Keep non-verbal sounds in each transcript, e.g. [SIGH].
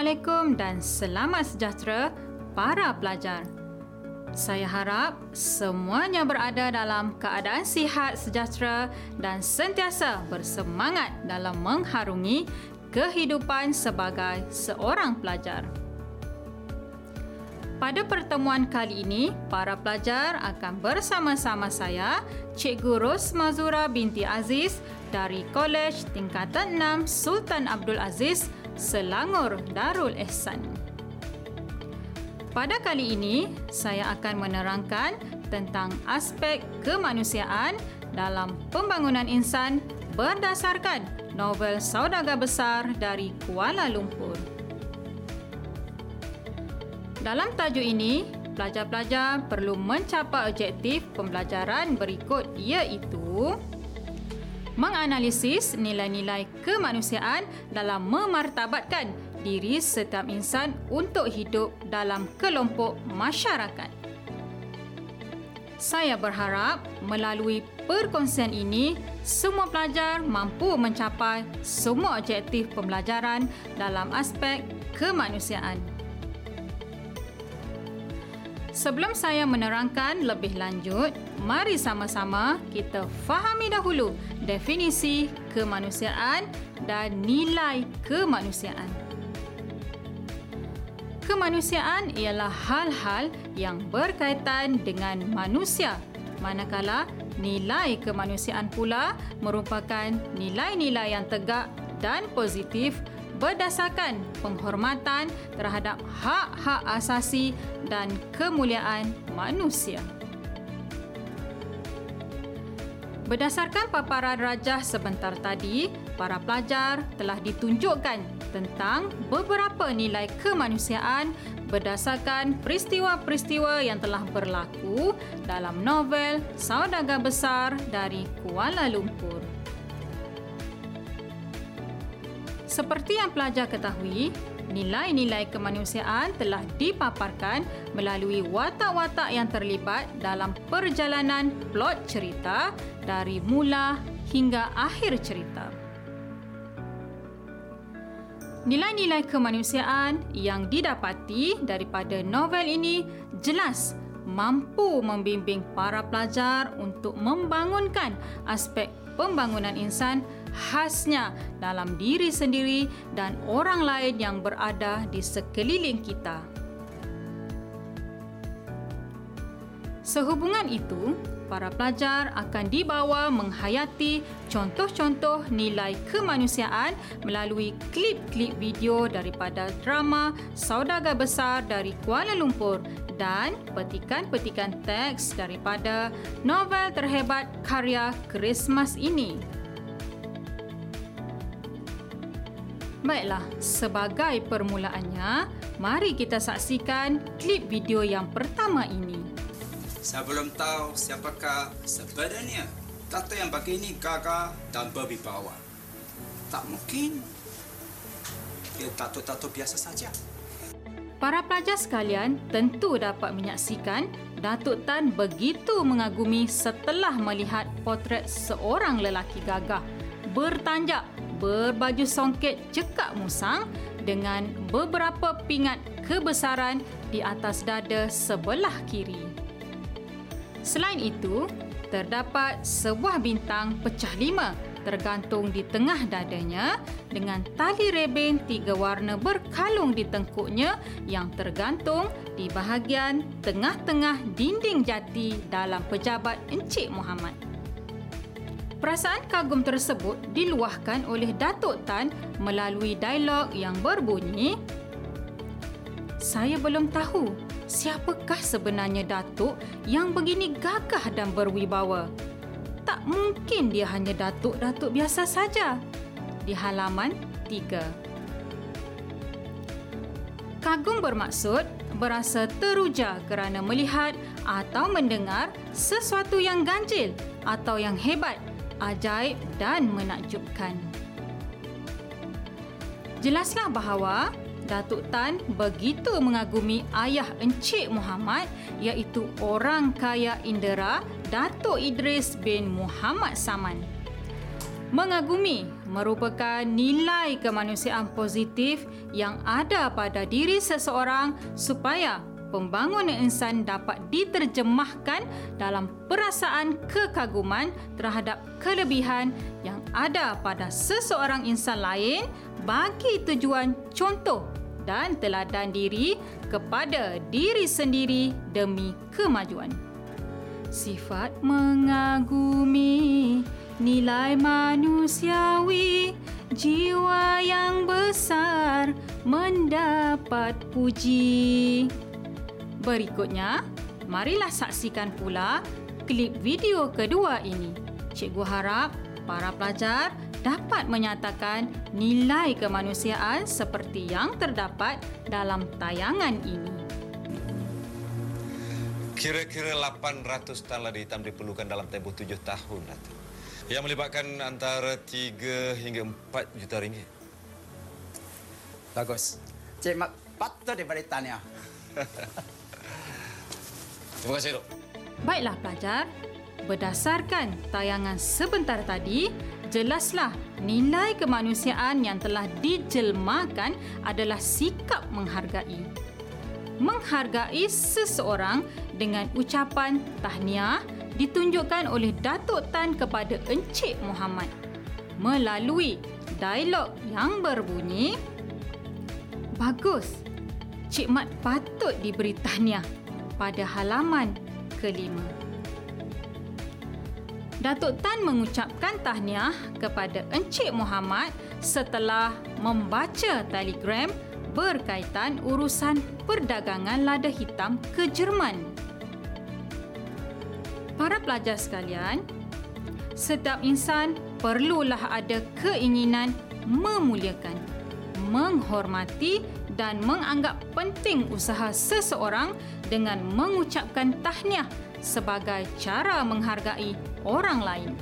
Assalamualaikum dan selamat sejahtera para pelajar. Saya harap semuanya berada dalam keadaan sihat, sejahtera dan sentiasa bersemangat dalam mengharungi kehidupan sebagai seorang pelajar. Pada pertemuan kali ini, para pelajar akan bersama-sama saya, Cikgu Ros Mazura binti Aziz dari Kolej Tingkatan 6 Sultan Abdul Aziz Selangor Darul Ehsan. Pada kali ini, saya akan menerangkan tentang aspek kemanusiaan dalam pembangunan insan berdasarkan novel Saudagar Besar dari Kuala Lumpur. Dalam tajuk ini, pelajar-pelajar perlu mencapai objektif pembelajaran berikut iaitu menganalisis nilai-nilai kemanusiaan dalam memartabatkan diri setiap insan untuk hidup dalam kelompok masyarakat. Saya berharap melalui perkongsian ini, semua pelajar mampu mencapai semua objektif pembelajaran dalam aspek kemanusiaan. Sebelum saya menerangkan lebih lanjut, mari sama-sama kita fahami dahulu definisi kemanusiaan dan nilai kemanusiaan. Kemanusiaan ialah hal-hal yang berkaitan dengan manusia, manakala nilai kemanusiaan pula merupakan nilai-nilai yang tegak dan positif berdasarkan penghormatan terhadap hak-hak asasi dan kemuliaan manusia. Berdasarkan paparan rajah sebentar tadi, para pelajar telah ditunjukkan tentang beberapa nilai kemanusiaan berdasarkan peristiwa-peristiwa yang telah berlaku dalam novel Saudagar Besar dari Kuala Lumpur. Seperti yang pelajar ketahui, nilai-nilai kemanusiaan telah dipaparkan melalui watak-watak yang terlibat dalam perjalanan plot cerita dari mula hingga akhir cerita. Nilai-nilai kemanusiaan yang didapati daripada novel ini jelas mampu membimbing para pelajar untuk membangunkan aspek pembangunan insan khasnya dalam diri sendiri dan orang lain yang berada di sekeliling kita. Sehubungan itu, para pelajar akan dibawa menghayati contoh-contoh nilai kemanusiaan melalui klip-klip video daripada drama Saudagar Besar dari Kuala Lumpur dan petikan-petikan teks daripada novel terhebat karya Christmas ini. Baiklah, sebagai permulaannya, mari kita saksikan klip video yang pertama ini. Saya belum tahu siapakah sebenarnya Tato yang pakai ini gagah dan berwibawa. Tak mungkin. Dia tato-tato biasa saja. Para pelajar sekalian tentu dapat menyaksikan Datuk Tan begitu mengagumi setelah melihat potret seorang lelaki gagah bertanjak berbaju songket cekak musang dengan beberapa pingat kebesaran di atas dada sebelah kiri. Selain itu, terdapat sebuah bintang pecah lima tergantung di tengah dadanya dengan tali reben tiga warna berkalung di tengkuknya yang tergantung di bahagian tengah-tengah dinding jati dalam pejabat Encik Muhammad. Perasaan kagum tersebut diluahkan oleh Datuk Tan melalui dialog yang berbunyi Saya belum tahu siapakah sebenarnya Datuk yang begini gagah dan berwibawa. Tak mungkin dia hanya Datuk-Datuk biasa saja. Di halaman 3. Kagum bermaksud berasa teruja kerana melihat atau mendengar sesuatu yang ganjil atau yang hebat ajaib dan menakjubkan. Jelaslah bahawa Datuk Tan begitu mengagumi ayah Encik Muhammad iaitu orang kaya Indera Datuk Idris bin Muhammad Saman. Mengagumi merupakan nilai kemanusiaan positif yang ada pada diri seseorang supaya pembangunan insan dapat diterjemahkan dalam perasaan kekaguman terhadap kelebihan yang ada pada seseorang insan lain bagi tujuan contoh dan teladan diri kepada diri sendiri demi kemajuan. Sifat mengagumi nilai manusiawi jiwa yang besar mendapat puji. Berikutnya, marilah saksikan pula klip video kedua ini. Cikgu harap para pelajar dapat menyatakan nilai kemanusiaan seperti yang terdapat dalam tayangan ini. Kira-kira 800 tan lada hitam diperlukan dalam tempoh tujuh tahun, Datuk. Yang melibatkan antara 3 hingga 4 juta ringgit. Bagus. Cik Mak patut daripada tanya. [LAUGHS] Terima kasih, Dok. Baiklah pelajar, berdasarkan tayangan sebentar tadi, jelaslah nilai kemanusiaan yang telah dijelmakan adalah sikap menghargai. Menghargai seseorang dengan ucapan tahniah ditunjukkan oleh Datuk Tan kepada Encik Muhammad melalui dialog yang berbunyi Bagus, Cik Mat patut diberi tahniah pada halaman kelima. Datuk Tan mengucapkan tahniah kepada Encik Muhammad setelah membaca telegram berkaitan urusan perdagangan lada hitam ke Jerman. Para pelajar sekalian, setiap insan perlulah ada keinginan memuliakan, menghormati dan menganggap penting usaha seseorang dengan mengucapkan tahniah sebagai cara menghargai orang lain.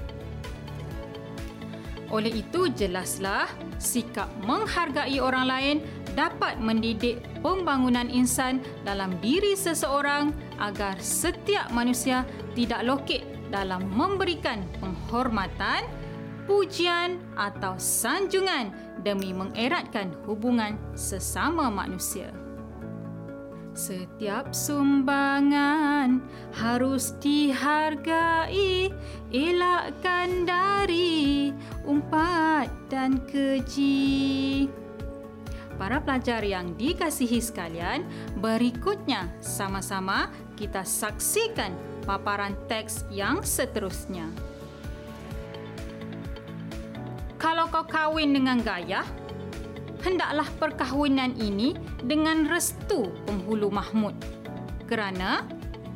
Oleh itu, jelaslah sikap menghargai orang lain dapat mendidik pembangunan insan dalam diri seseorang agar setiap manusia tidak lokek dalam memberikan penghormatan, pujian atau sanjungan demi mengeratkan hubungan sesama manusia. Setiap sumbangan harus dihargai, elakkan dari umpat dan keji. Para pelajar yang dikasihi sekalian, berikutnya sama-sama kita saksikan paparan teks yang seterusnya. Kau kahwin dengan gaya, hendaklah perkahwinan ini dengan restu penghulu Mahmud. Kerana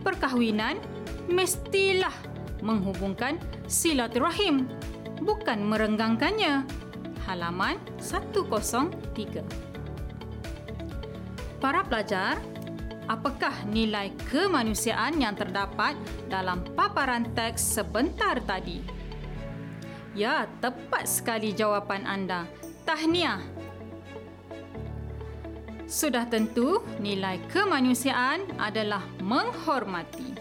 perkahwinan mestilah menghubungkan silaturahim, bukan merenggangkannya. Halaman 103. Para pelajar, apakah nilai kemanusiaan yang terdapat dalam paparan teks sebentar tadi? Ya, tepat sekali jawapan anda. Tahniah sudah tentu nilai kemanusiaan adalah menghormati.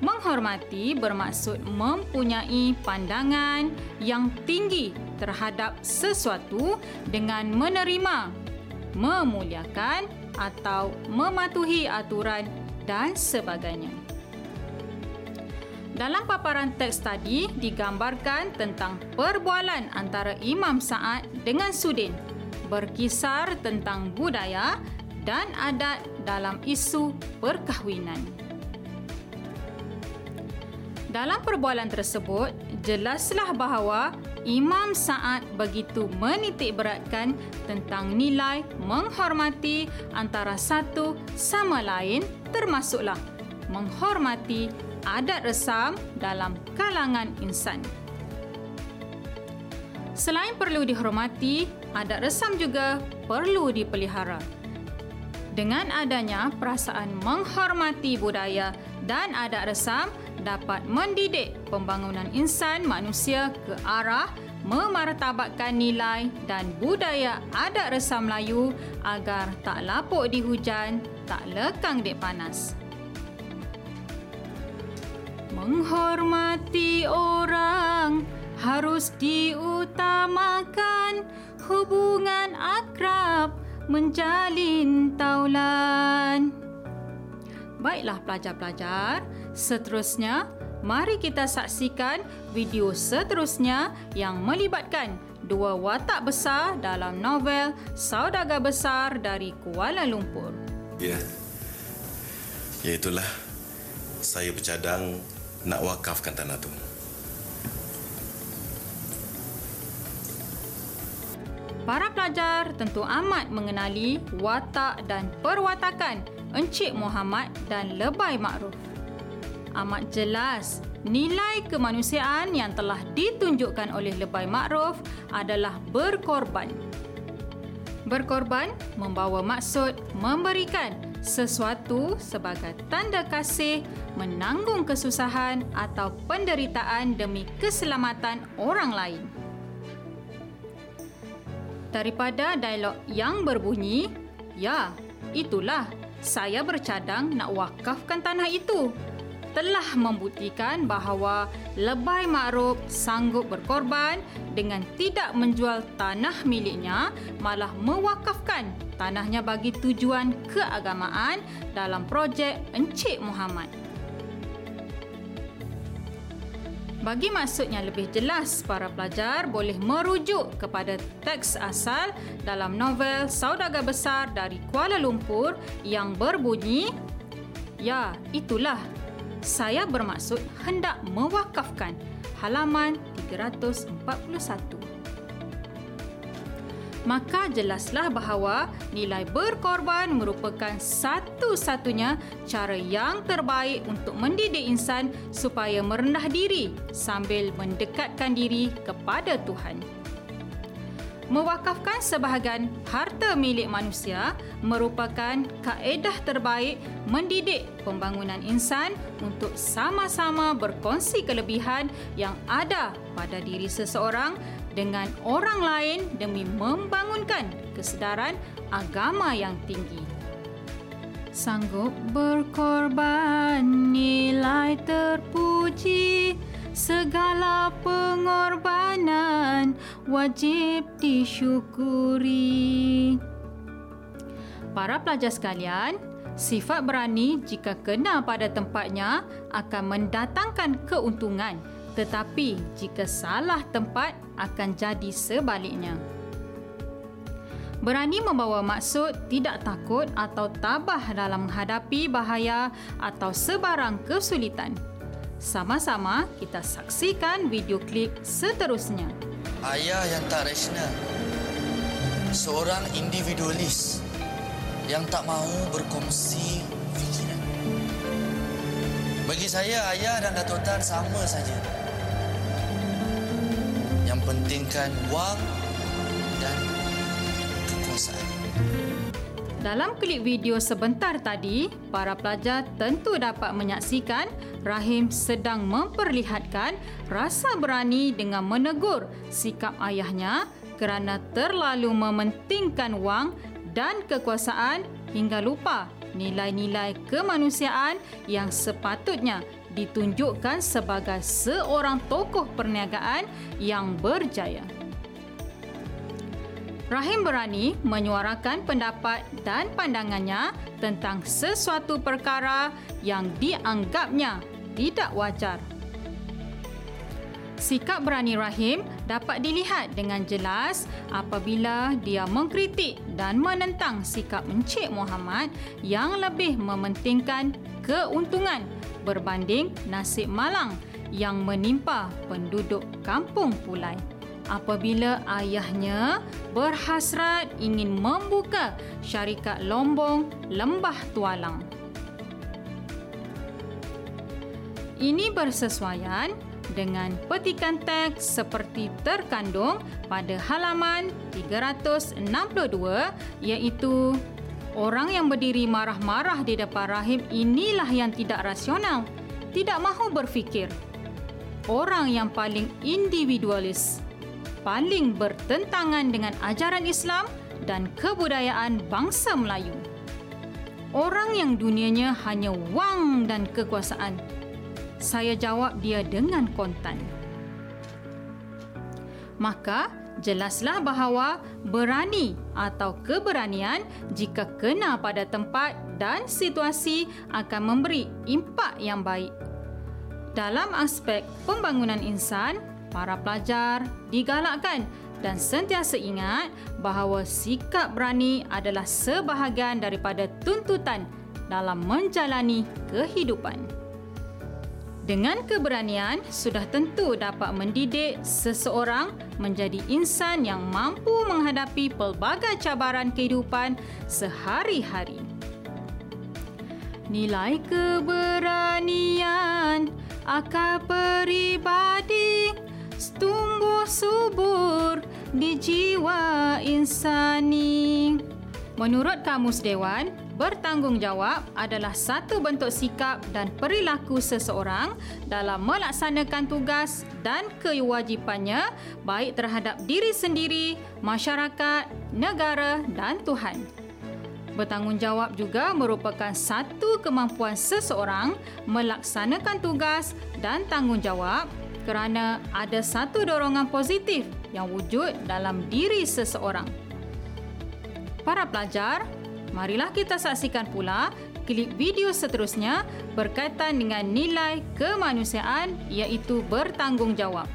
Menghormati bermaksud mempunyai pandangan yang tinggi terhadap sesuatu dengan menerima, memuliakan atau mematuhi aturan dan sebagainya. Dalam paparan teks tadi digambarkan tentang perbualan antara Imam Sa'ad dengan Sudin berkisar tentang budaya dan adat dalam isu perkahwinan. Dalam perbualan tersebut, jelaslah bahawa Imam Sa'ad begitu menitik beratkan tentang nilai menghormati antara satu sama lain termasuklah menghormati adat resam dalam kalangan insan. Selain perlu dihormati, adat resam juga perlu dipelihara. Dengan adanya perasaan menghormati budaya dan adat resam dapat mendidik pembangunan insan manusia ke arah memartabatkan nilai dan budaya adat resam Melayu agar tak lapuk di hujan, tak lekang di panas. Menghormati orang harus diutamakan hubungan akrab menjalin taulan. Baiklah pelajar-pelajar, seterusnya mari kita saksikan video seterusnya yang melibatkan dua watak besar dalam novel Saudagar Besar dari Kuala Lumpur. Ya. Ya itulah. Saya bercadang nak wakafkan tanah tu. Para pelajar tentu amat mengenali watak dan perwatakan Encik Muhammad dan Lebay Makruf. Amat jelas nilai kemanusiaan yang telah ditunjukkan oleh Lebay Makruf adalah berkorban. Berkorban membawa maksud memberikan sesuatu sebagai tanda kasih, menanggung kesusahan atau penderitaan demi keselamatan orang lain daripada dialog yang berbunyi, Ya, itulah saya bercadang nak wakafkan tanah itu. Telah membuktikan bahawa lebay makruf sanggup berkorban dengan tidak menjual tanah miliknya malah mewakafkan tanahnya bagi tujuan keagamaan dalam projek Encik Muhammad. Bagi maksud yang lebih jelas, para pelajar boleh merujuk kepada teks asal dalam novel Saudagar Besar dari Kuala Lumpur yang berbunyi, Ya, itulah. Saya bermaksud hendak mewakafkan halaman 341 maka jelaslah bahawa nilai berkorban merupakan satu-satunya cara yang terbaik untuk mendidik insan supaya merendah diri sambil mendekatkan diri kepada Tuhan. Mewakafkan sebahagian harta milik manusia merupakan kaedah terbaik mendidik pembangunan insan untuk sama-sama berkongsi kelebihan yang ada pada diri seseorang dengan orang lain demi membangunkan kesedaran agama yang tinggi. Sanggup berkorban nilai terpuji segala pengorbanan wajib disyukuri. Para pelajar sekalian, sifat berani jika kena pada tempatnya akan mendatangkan keuntungan tetapi jika salah tempat akan jadi sebaliknya. Berani membawa maksud tidak takut atau tabah dalam menghadapi bahaya atau sebarang kesulitan. Sama-sama kita saksikan video klip seterusnya. Ayah yang tak rasional. Seorang individualis yang tak mahu berkongsi fikiran. Bagi saya, ayah dan Datuk Tan sama saja mementingkan wang dan kekuasaan. Dalam klip video sebentar tadi, para pelajar tentu dapat menyaksikan Rahim sedang memperlihatkan rasa berani dengan menegur sikap ayahnya kerana terlalu mementingkan wang dan kekuasaan hingga lupa nilai-nilai kemanusiaan yang sepatutnya ditunjukkan sebagai seorang tokoh perniagaan yang berjaya. Rahim berani menyuarakan pendapat dan pandangannya tentang sesuatu perkara yang dianggapnya tidak wajar. Sikap berani Rahim dapat dilihat dengan jelas apabila dia mengkritik dan menentang sikap Encik Muhammad yang lebih mementingkan keuntungan berbanding nasib malang yang menimpa penduduk kampung Pulai apabila ayahnya berhasrat ingin membuka syarikat lombong Lembah Tualang. Ini bersesuaian dengan petikan teks seperti terkandung pada halaman 362 iaitu Orang yang berdiri marah-marah di depan rahim inilah yang tidak rasional, tidak mahu berfikir. Orang yang paling individualis, paling bertentangan dengan ajaran Islam dan kebudayaan bangsa Melayu. Orang yang dunianya hanya wang dan kekuasaan. Saya jawab dia dengan kontan. maka jelaslah bahawa berani atau keberanian jika kena pada tempat dan situasi akan memberi impak yang baik. Dalam aspek pembangunan insan, para pelajar digalakkan dan sentiasa ingat bahawa sikap berani adalah sebahagian daripada tuntutan dalam menjalani kehidupan. Dengan keberanian, sudah tentu dapat mendidik seseorang menjadi insan yang mampu menghadapi pelbagai cabaran kehidupan sehari-hari. Nilai keberanian akal peribadi tumbuh subur di jiwa insani. Menurut Kamus Dewan, bertanggungjawab adalah satu bentuk sikap dan perilaku seseorang dalam melaksanakan tugas dan kewajipannya baik terhadap diri sendiri, masyarakat, negara dan Tuhan. Bertanggungjawab juga merupakan satu kemampuan seseorang melaksanakan tugas dan tanggungjawab kerana ada satu dorongan positif yang wujud dalam diri seseorang. Para pelajar, marilah kita saksikan pula klip video seterusnya berkaitan dengan nilai kemanusiaan iaitu bertanggungjawab.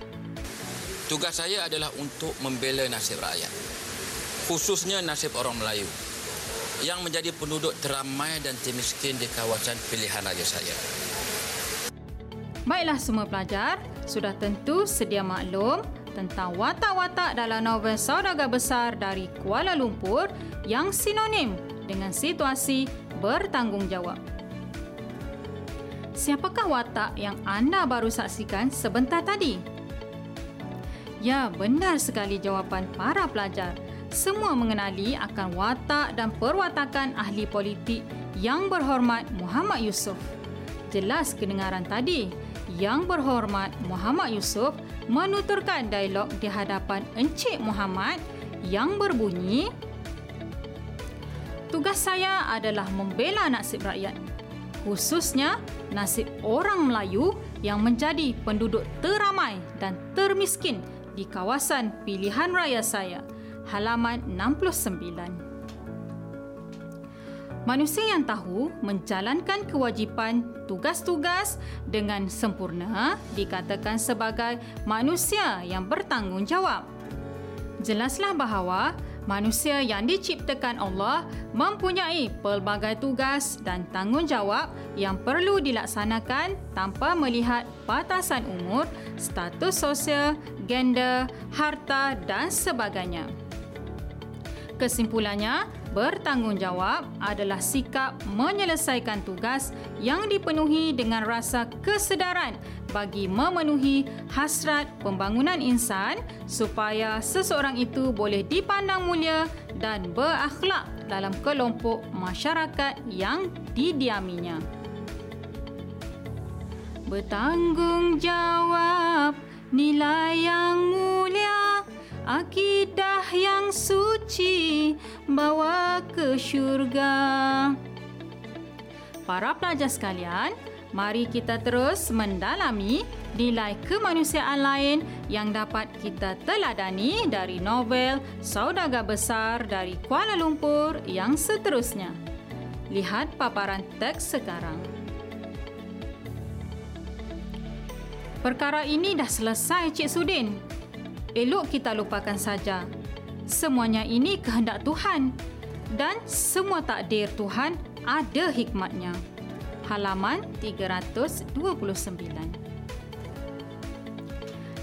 Tugas saya adalah untuk membela nasib rakyat. Khususnya nasib orang Melayu yang menjadi penduduk teramai dan termiskin di kawasan pilihan raya saya. Baiklah semua pelajar, sudah tentu sedia maklum tentang watak-watak dalam novel Saudagar Besar dari Kuala Lumpur yang sinonim dengan situasi bertanggungjawab. Siapakah watak yang anda baru saksikan sebentar tadi? Ya, benar sekali jawapan para pelajar. Semua mengenali akan watak dan perwatakan ahli politik yang berhormat Muhammad Yusof. Jelas kedengaran tadi, yang berhormat Muhammad Yusof menuturkan dialog di hadapan Encik Muhammad yang berbunyi Tugas saya adalah membela nasib rakyat khususnya nasib orang Melayu yang menjadi penduduk teramai dan termiskin di kawasan pilihan raya saya halaman 69 Manusia yang tahu menjalankan kewajipan tugas-tugas dengan sempurna dikatakan sebagai manusia yang bertanggungjawab. Jelaslah bahawa manusia yang diciptakan Allah mempunyai pelbagai tugas dan tanggungjawab yang perlu dilaksanakan tanpa melihat batasan umur, status sosial, gender, harta dan sebagainya. Kesimpulannya, bertanggungjawab adalah sikap menyelesaikan tugas yang dipenuhi dengan rasa kesedaran bagi memenuhi hasrat pembangunan insan supaya seseorang itu boleh dipandang mulia dan berakhlak dalam kelompok masyarakat yang didiaminya. Bertanggungjawab nilai yang mulia akidah yang suci bawa ke syurga. Para pelajar sekalian, mari kita terus mendalami nilai kemanusiaan lain yang dapat kita teladani dari novel Saudagar Besar dari Kuala Lumpur yang seterusnya. Lihat paparan teks sekarang. Perkara ini dah selesai, Cik Sudin elok kita lupakan saja. Semuanya ini kehendak Tuhan dan semua takdir Tuhan ada hikmatnya. Halaman 329.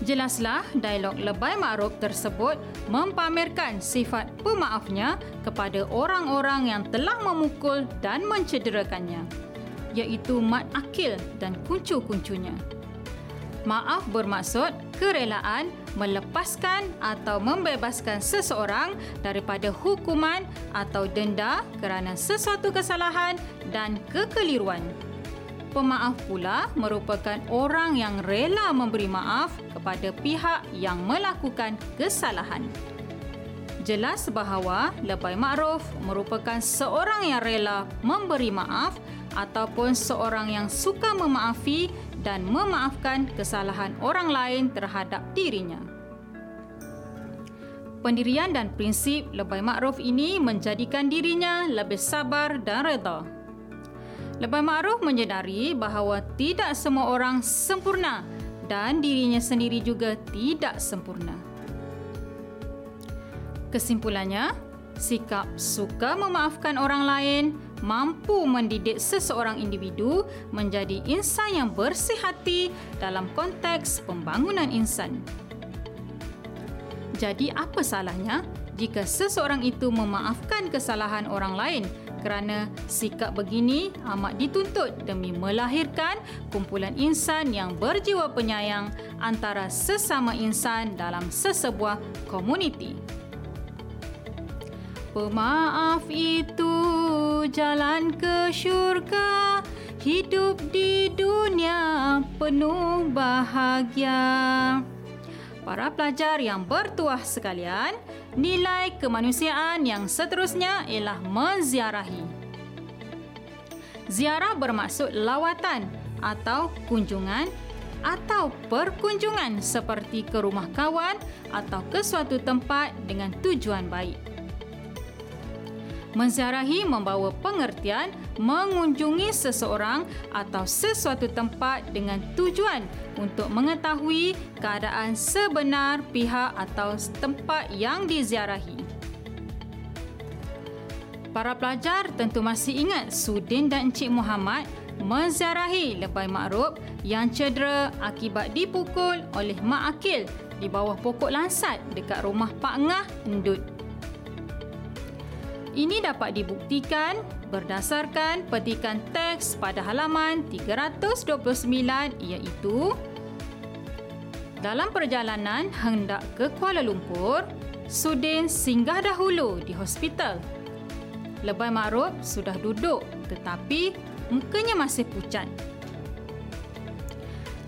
Jelaslah dialog lebay makruf tersebut mempamerkan sifat pemaafnya kepada orang-orang yang telah memukul dan mencederakannya, iaitu Mat Akil dan kuncu-kuncunya. Maaf bermaksud kerelaan melepaskan atau membebaskan seseorang daripada hukuman atau denda kerana sesuatu kesalahan dan kekeliruan. Pemaaf pula merupakan orang yang rela memberi maaf kepada pihak yang melakukan kesalahan. Jelas bahawa lebay makruf merupakan seorang yang rela memberi maaf ataupun seorang yang suka memaafi dan memaafkan kesalahan orang lain terhadap dirinya. pendirian dan prinsip Lebay Ma'ruf ini menjadikan dirinya lebih sabar dan reda. Lebay Ma'ruf menyedari bahawa tidak semua orang sempurna dan dirinya sendiri juga tidak sempurna. Kesimpulannya, sikap suka memaafkan orang lain mampu mendidik seseorang individu menjadi insan yang bersih hati dalam konteks pembangunan insan. Jadi apa salahnya jika seseorang itu memaafkan kesalahan orang lain kerana sikap begini amat dituntut demi melahirkan kumpulan insan yang berjiwa penyayang antara sesama insan dalam sesebuah komuniti. Pemaaf itu jalan ke syurga, hidup di dunia penuh bahagia. Para pelajar yang bertuah sekalian, nilai kemanusiaan yang seterusnya ialah menziarahi. Ziarah bermaksud lawatan atau kunjungan atau perkunjungan seperti ke rumah kawan atau ke suatu tempat dengan tujuan baik. Menziarahi membawa pengertian mengunjungi seseorang atau sesuatu tempat dengan tujuan untuk mengetahui keadaan sebenar pihak atau tempat yang diziarahi. Para pelajar tentu masih ingat Sudin dan Encik Muhammad menziarahi Lebay Ma'ruf yang cedera akibat dipukul oleh Mak Akil di bawah pokok lansat dekat rumah Pak Ngah Endut. Ini dapat dibuktikan berdasarkan petikan teks pada halaman 329 iaitu dalam perjalanan hendak ke Kuala Lumpur, Sudin singgah dahulu di hospital. Lebay Ma'ruf sudah duduk tetapi mukanya masih pucat.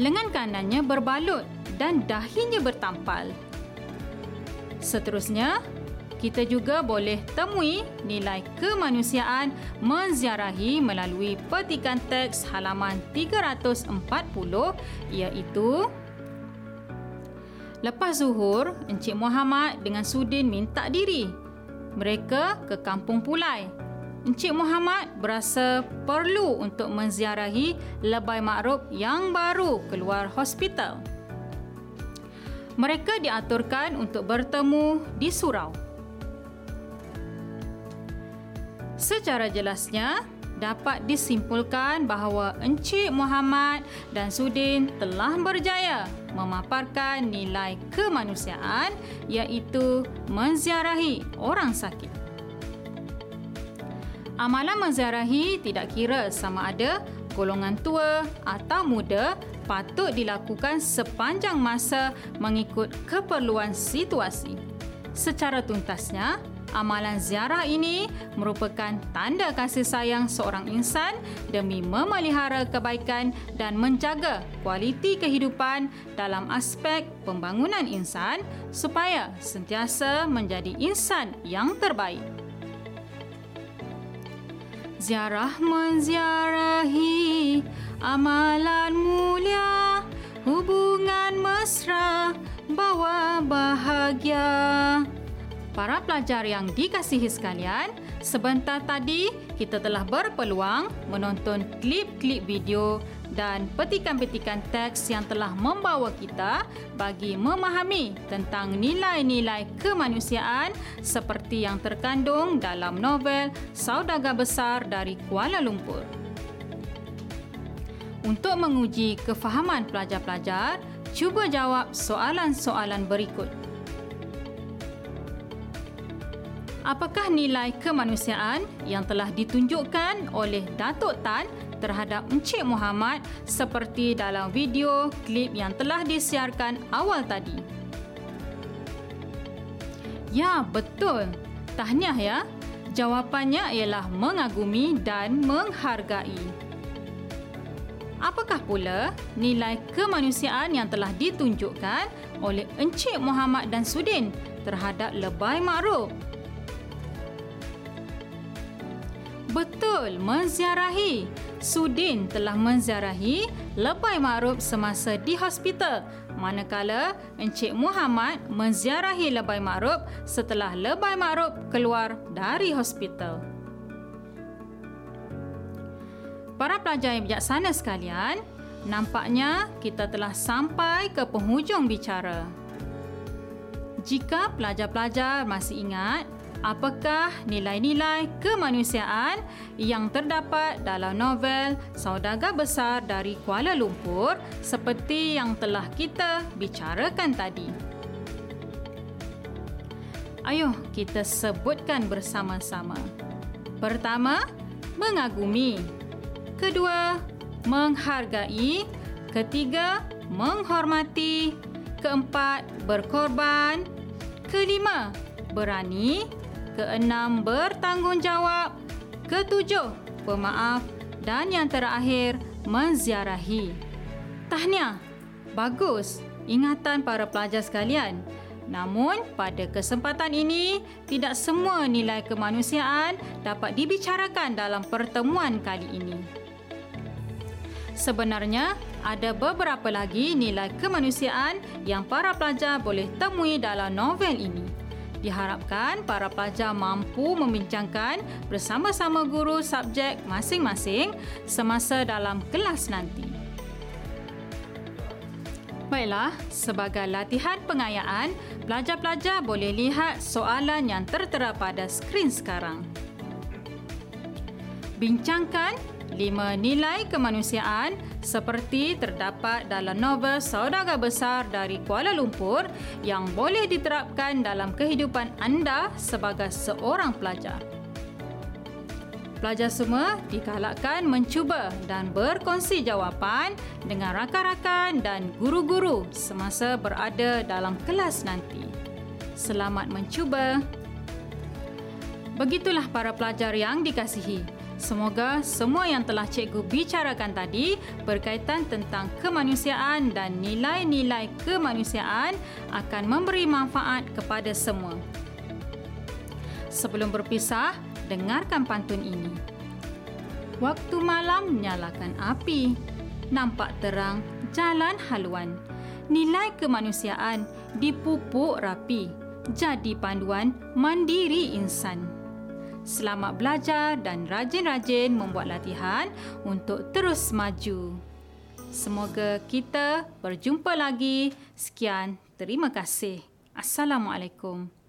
Lengan kanannya berbalut dan dahinya bertampal. Seterusnya, kita juga boleh temui nilai kemanusiaan menziarahi melalui petikan teks halaman 340 iaitu Lepas zuhur, Encik Muhammad dengan Sudin minta diri. Mereka ke Kampung Pulai. Encik Muhammad berasa perlu untuk menziarahi Lebay Ma'ruf yang baru keluar hospital. Mereka diaturkan untuk bertemu di surau. Secara jelasnya, dapat disimpulkan bahawa Encik Muhammad dan Sudin telah berjaya memaparkan nilai kemanusiaan iaitu menziarahi orang sakit. Amalan menziarahi tidak kira sama ada golongan tua atau muda patut dilakukan sepanjang masa mengikut keperluan situasi. Secara tuntasnya, Amalan ziarah ini merupakan tanda kasih sayang seorang insan demi memelihara kebaikan dan menjaga kualiti kehidupan dalam aspek pembangunan insan supaya sentiasa menjadi insan yang terbaik. Ziarah menziarahi amalan mulia, hubungan mesra, bawa bahagia. Para pelajar yang dikasihi sekalian, sebentar tadi kita telah berpeluang menonton klip-klip video dan petikan-petikan teks yang telah membawa kita bagi memahami tentang nilai-nilai kemanusiaan seperti yang terkandung dalam novel Saudagar Besar dari Kuala Lumpur. Untuk menguji kefahaman pelajar-pelajar, cuba jawab soalan-soalan berikut. Apakah nilai kemanusiaan yang telah ditunjukkan oleh Datuk Tan terhadap Encik Muhammad seperti dalam video klip yang telah disiarkan awal tadi? Ya, betul. Tahniah ya. Jawapannya ialah mengagumi dan menghargai. Apakah pula nilai kemanusiaan yang telah ditunjukkan oleh Encik Muhammad dan Sudin terhadap Lebay Ma'ruf Betul, menziarahi. Sudin telah menziarahi lebay makruf semasa di hospital manakala Encik Muhammad menziarahi lebay makruf setelah lebay makruf keluar dari hospital. Para pelajar yang bijaksana sekalian, nampaknya kita telah sampai ke penghujung bicara. Jika pelajar-pelajar masih ingat, apakah nilai-nilai kemanusiaan yang terdapat dalam novel Saudagar Besar dari Kuala Lumpur seperti yang telah kita bicarakan tadi. Ayuh kita sebutkan bersama-sama. Pertama, mengagumi. Kedua, menghargai. Ketiga, menghormati. Keempat, berkorban. Kelima, berani keenam bertanggungjawab, ketujuh pemaaf dan yang terakhir menziarahi. Tahniah, bagus ingatan para pelajar sekalian. Namun, pada kesempatan ini, tidak semua nilai kemanusiaan dapat dibicarakan dalam pertemuan kali ini. Sebenarnya, ada beberapa lagi nilai kemanusiaan yang para pelajar boleh temui dalam novel ini. Diharapkan para pelajar mampu membincangkan bersama-sama guru subjek masing-masing semasa dalam kelas nanti. Baiklah, sebagai latihan pengayaan, pelajar-pelajar boleh lihat soalan yang tertera pada skrin sekarang. Bincangkan lima nilai kemanusiaan seperti terdapat dalam novel Saudagar Besar dari Kuala Lumpur yang boleh diterapkan dalam kehidupan anda sebagai seorang pelajar. Pelajar semua digalakkan mencuba dan berkongsi jawapan dengan rakan-rakan dan guru-guru semasa berada dalam kelas nanti. Selamat mencuba. Begitulah para pelajar yang dikasihi. Semoga semua yang telah cikgu bicarakan tadi berkaitan tentang kemanusiaan dan nilai-nilai kemanusiaan akan memberi manfaat kepada semua. Sebelum berpisah, dengarkan pantun ini. Waktu malam nyalakan api, nampak terang jalan haluan. Nilai kemanusiaan dipupuk rapi, jadi panduan mandiri insan. Selamat belajar dan rajin-rajin membuat latihan untuk terus maju. Semoga kita berjumpa lagi. Sekian, terima kasih. Assalamualaikum.